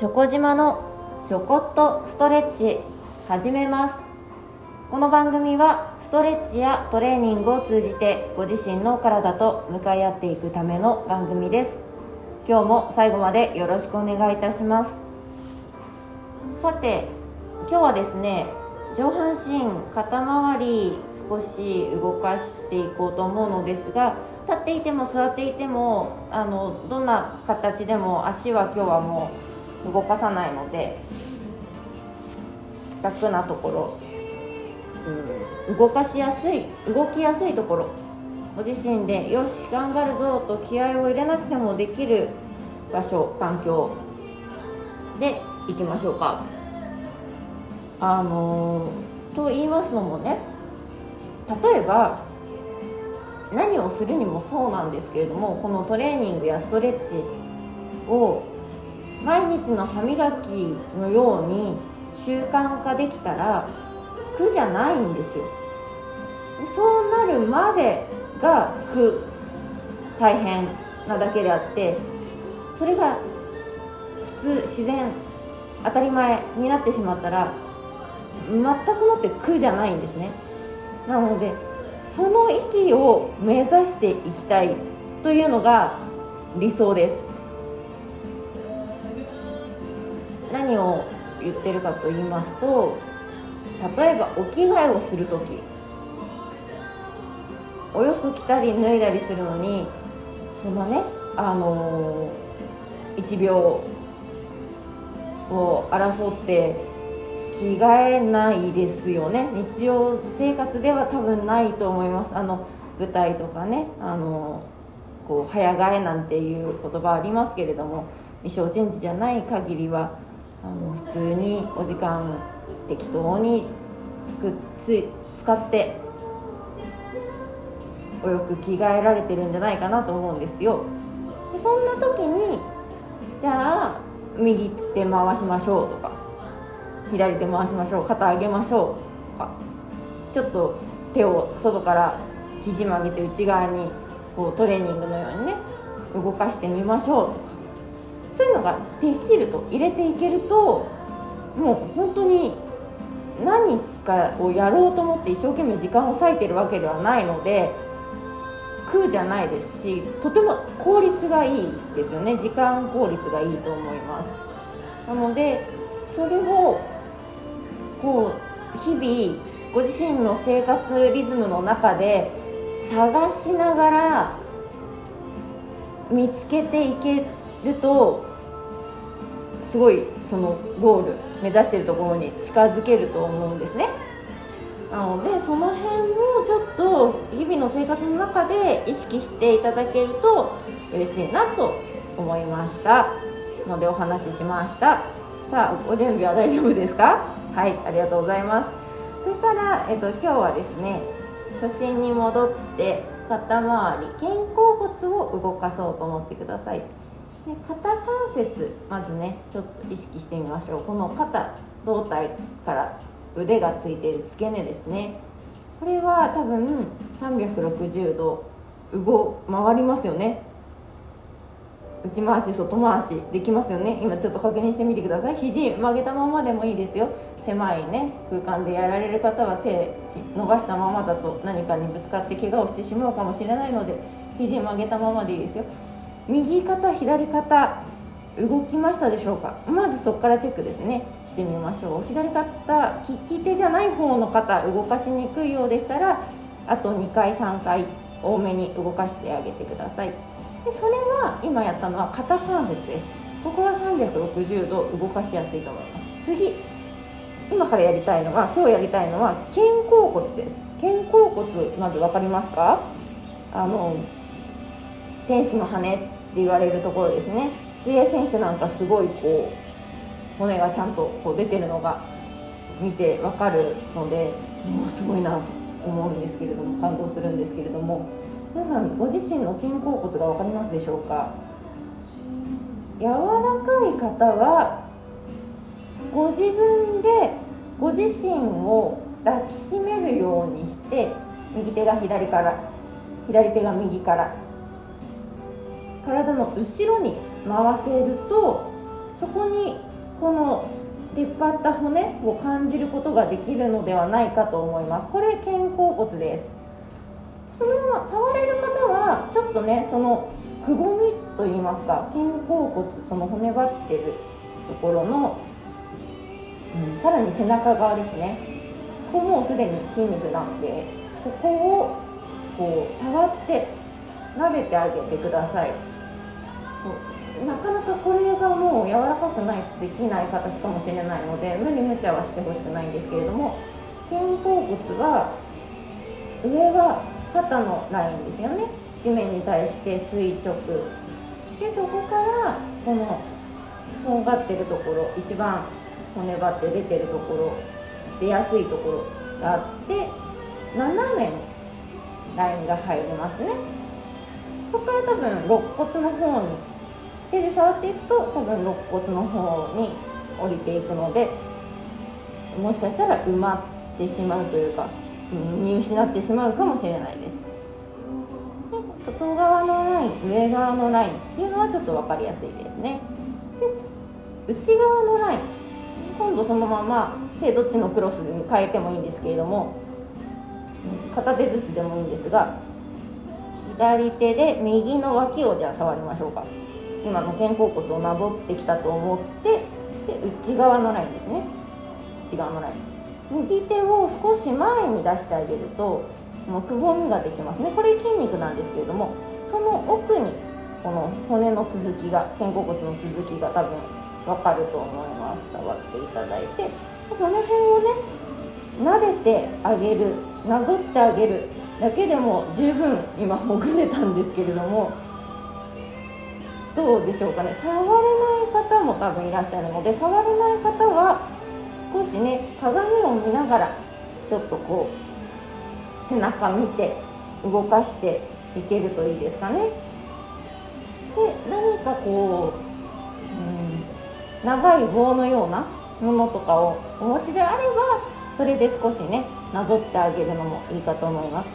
チョコ島のちょこっとストレッチ始めます。この番組はストレッチやトレーニングを通じてご自身の体と向かい合っていくための番組です。今日も最後までよろしくお願いいたします。さて今日はですね上半身肩周り少し動かしていこうと思うのですが立っていても座っていてもあのどんな形でも足は今日はもう動かさないので楽なところ、うん、動かしやすい動きやすいところ。ご自身でよし頑張るぞと気合を入れなくてもできる場所環境。でいきましょうか。あのと言いますのもね例えば何をするにもそうなんですけれどもこのトレーニングやストレッチを毎日の歯磨きのように習慣化できたら苦じゃないんですよ。そうなるまでが苦大変なだけであってそれが普通自然当たり前になってしまったら全くもって苦じゃないんですね。なのでその域を目指していきたいというのが理想です。何を言ってるかと言いますと例えばお着替えをする時。お洋服着たり脱いだりするのにそんなねあのー、1秒を争って着替えないですよね。日常生活では多分ないと思います。あの舞台とかねあのこう早替えなんていう言葉ありますけれども衣装チェンジじゃない限りはあの普通にお時間適当につくつ使ってお洋服着替えられてるんじゃないかなと思うんですよ。でそんな時にじゃあ右手回しましょうとか左手回しましょう肩上げましょうとかちょっと手を外から肘曲げて内側にこうトレーニングのようにね動かしてみましょうとか。そういうのができると入れていけるともう本当に何かをやろうと思って一生懸命時間を割いてるわけではないので苦じゃないですしとても効率がいいですよね。時間効率がいいと思います。なのでそれをこう日々ご自身の生活リズムの中で探しながら見つけていけるとすごいそのゴール目指してるところに近づけると思うんですね。なのでその辺をちょっと日々の生活の中で意識していただけると嬉しいなと思いました。のでお話ししました。さあお準備は大丈夫ですか？はいありがとうございます。そしたら、えっと、今日はですね初心に戻って肩周り肩甲骨を動かそうと思ってください。で肩関節まずねちょっと意識してみましょう。この肩胴体から腕がついている付け根ですね。これは多分360度動回りますよね。内回し外回しできますよね。今ちょっと確認してみてください。肘曲げたままでもいいですよ。狭いね空間でやられる方は手伸ばしたままだと何かにぶつかって怪我をしてしまうかもしれないので肘曲げたままでいいですよ。右肩左肩動きましたでしょうか？まずそこからチェックですね。してみましょう。左肩利き手じゃない方の肩動かしにくいようでしたらあと2回3回多めに動かしてあげてください。でそれは今やったのは肩関節です。ここは360度動かしやすいと思います。次今からやりたいのは今日やりたいのは肩甲骨です。肩甲骨まず分かりますか？あの天使の羽。言われるところですね。水泳選手なんかすごいこう骨がちゃんとこう出てるのが見て分かるのでもうすごいなと思うんですけれども感動するんですけれども。皆さんご自身の肩甲骨が分かりますでしょうか？柔らかい方はご自分でご自身を抱きしめるようにして右手が左から左手が右から体の後ろに回せるとそこにこの出っ張った骨を感じることができるのではないかと思います。これ肩甲骨です。そのまま触れる方はちょっとねそのくぼみといいますか肩甲骨その骨張ってるところの、うん、さらに背中側ですね。そこもうすでに筋肉なのでそこをこう触って撫でてあげてください。なかなかこれがもう柔らかくないとできない形かもしれないので無理無茶はしてほしくないんですけれども肩甲骨は上は肩のラインですよね。地面に対して垂直。でそこからこのとんがってるところ一番骨張って出てるところ出やすいところがあって斜めにラインが入りますね。そこから多分肋骨の方に手で触っていくと多分肋骨の方に降りていくのでもしかしたら埋まってしまうというか見失ってしまうかもしれないです。で外側のライン上側のラインっていうのはちょっと分かりやすいですね。で内側のライン今度そのまま手どっちのクロスに変えてもいいんですけれども片手ずつでもいいんですが左手で右の脇をじゃあ触りましょうか。今の肩甲骨をなぞってきたと思ってで内側のラインですね。内側のライン。右手を少し前に出してあげるとこのくぼみができますね。これ筋肉なんですけれどもその奥にこの骨の続きが肩甲骨の続きが多分分かると思います。触っていただいて。その辺をね撫でてあげるなぞってあげるだけでも十分今ほぐれたんですけれどもどうでしょうかね触れない方も多分いらっしゃるので触れない方は少しね鏡を見ながらちょっとこう背中見て動かしていけるといいですかね。で何かこう、うん、長い棒のようなものとかをお持ちであればそれで少しねなぞってあげるのもいいかと思います。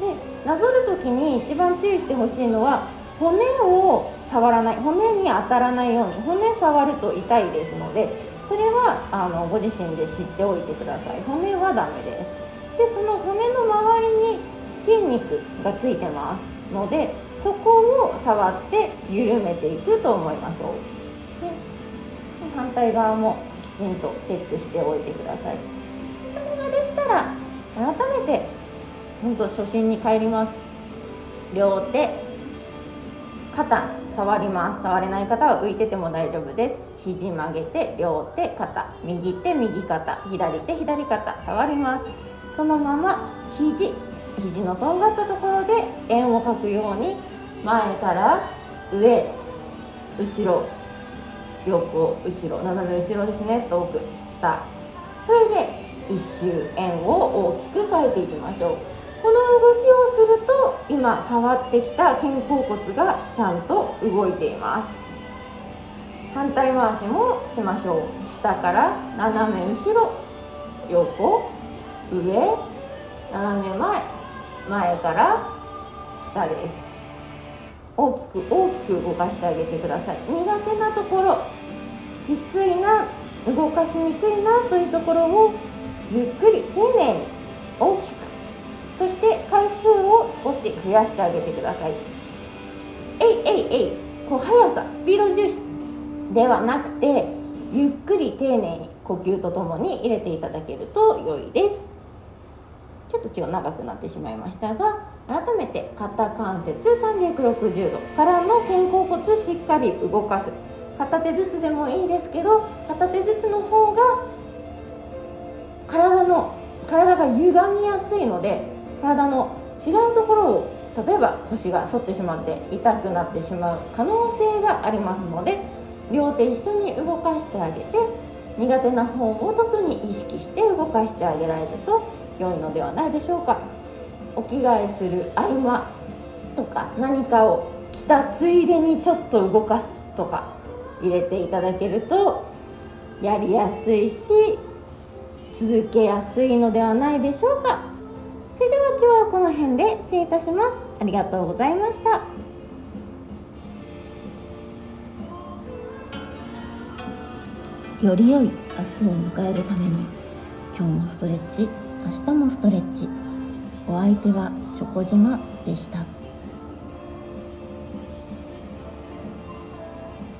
でなぞる時に一番注意してほしいのは骨を触らない骨に当たらないように骨触ると痛いですのでそれはあのご自身で知っておいてください。骨はダメです。でその骨の周りに筋肉がついてますのでそこを触って緩めていくと思いましょう。で反対側もきちんとチェックしておいてください。それができたら改めて本当初心に帰ります。両手肩触ります。触れない方は浮いてても大丈夫です。肘曲げて両手肩。右手右肩。左手左肩。触ります。そのまま肘。肘のとんがったところで円を描くように前から上後ろ横後ろ斜め後ろですね。遠く下。これで一周。円を大きく描いていきましょう。この動きをすると今触ってきた肩甲骨がちゃんと動いています。反対回しもしましょう。下から斜め後ろ横上斜め前前から下です。大きく大きく動かしてあげてください。苦手なところきついな動かしにくいなというところをゆっくり丁寧に大きくそして回数を少し増やしてあげてください。えいえいえい。こう速さスピード重視ではなくてゆっくり丁寧に呼吸とともに入れていただけると良いです。ちょっと今日長くなってしまいましたが改めて肩関節360度からの肩甲骨しっかり動かす。片手ずつでもいいですけど片手ずつの方が体の体が歪みやすいので体の違うところを例えば腰が反ってしまって痛くなってしまう可能性がありますので両手一緒に動かしてあげて苦手な方を特に意識して動かしてあげられると良いのではないでしょうか。お着替えする合間とか何かを着たついでにちょっと動かすとか入れていただけるとやりやすいし続けやすいのではないでしょうか。それでは今日はこの辺で失礼いたします。ありがとうございました。より良い明日を迎えるために今日もストレッチ明日もストレッチ。お相手はチョコ島でした。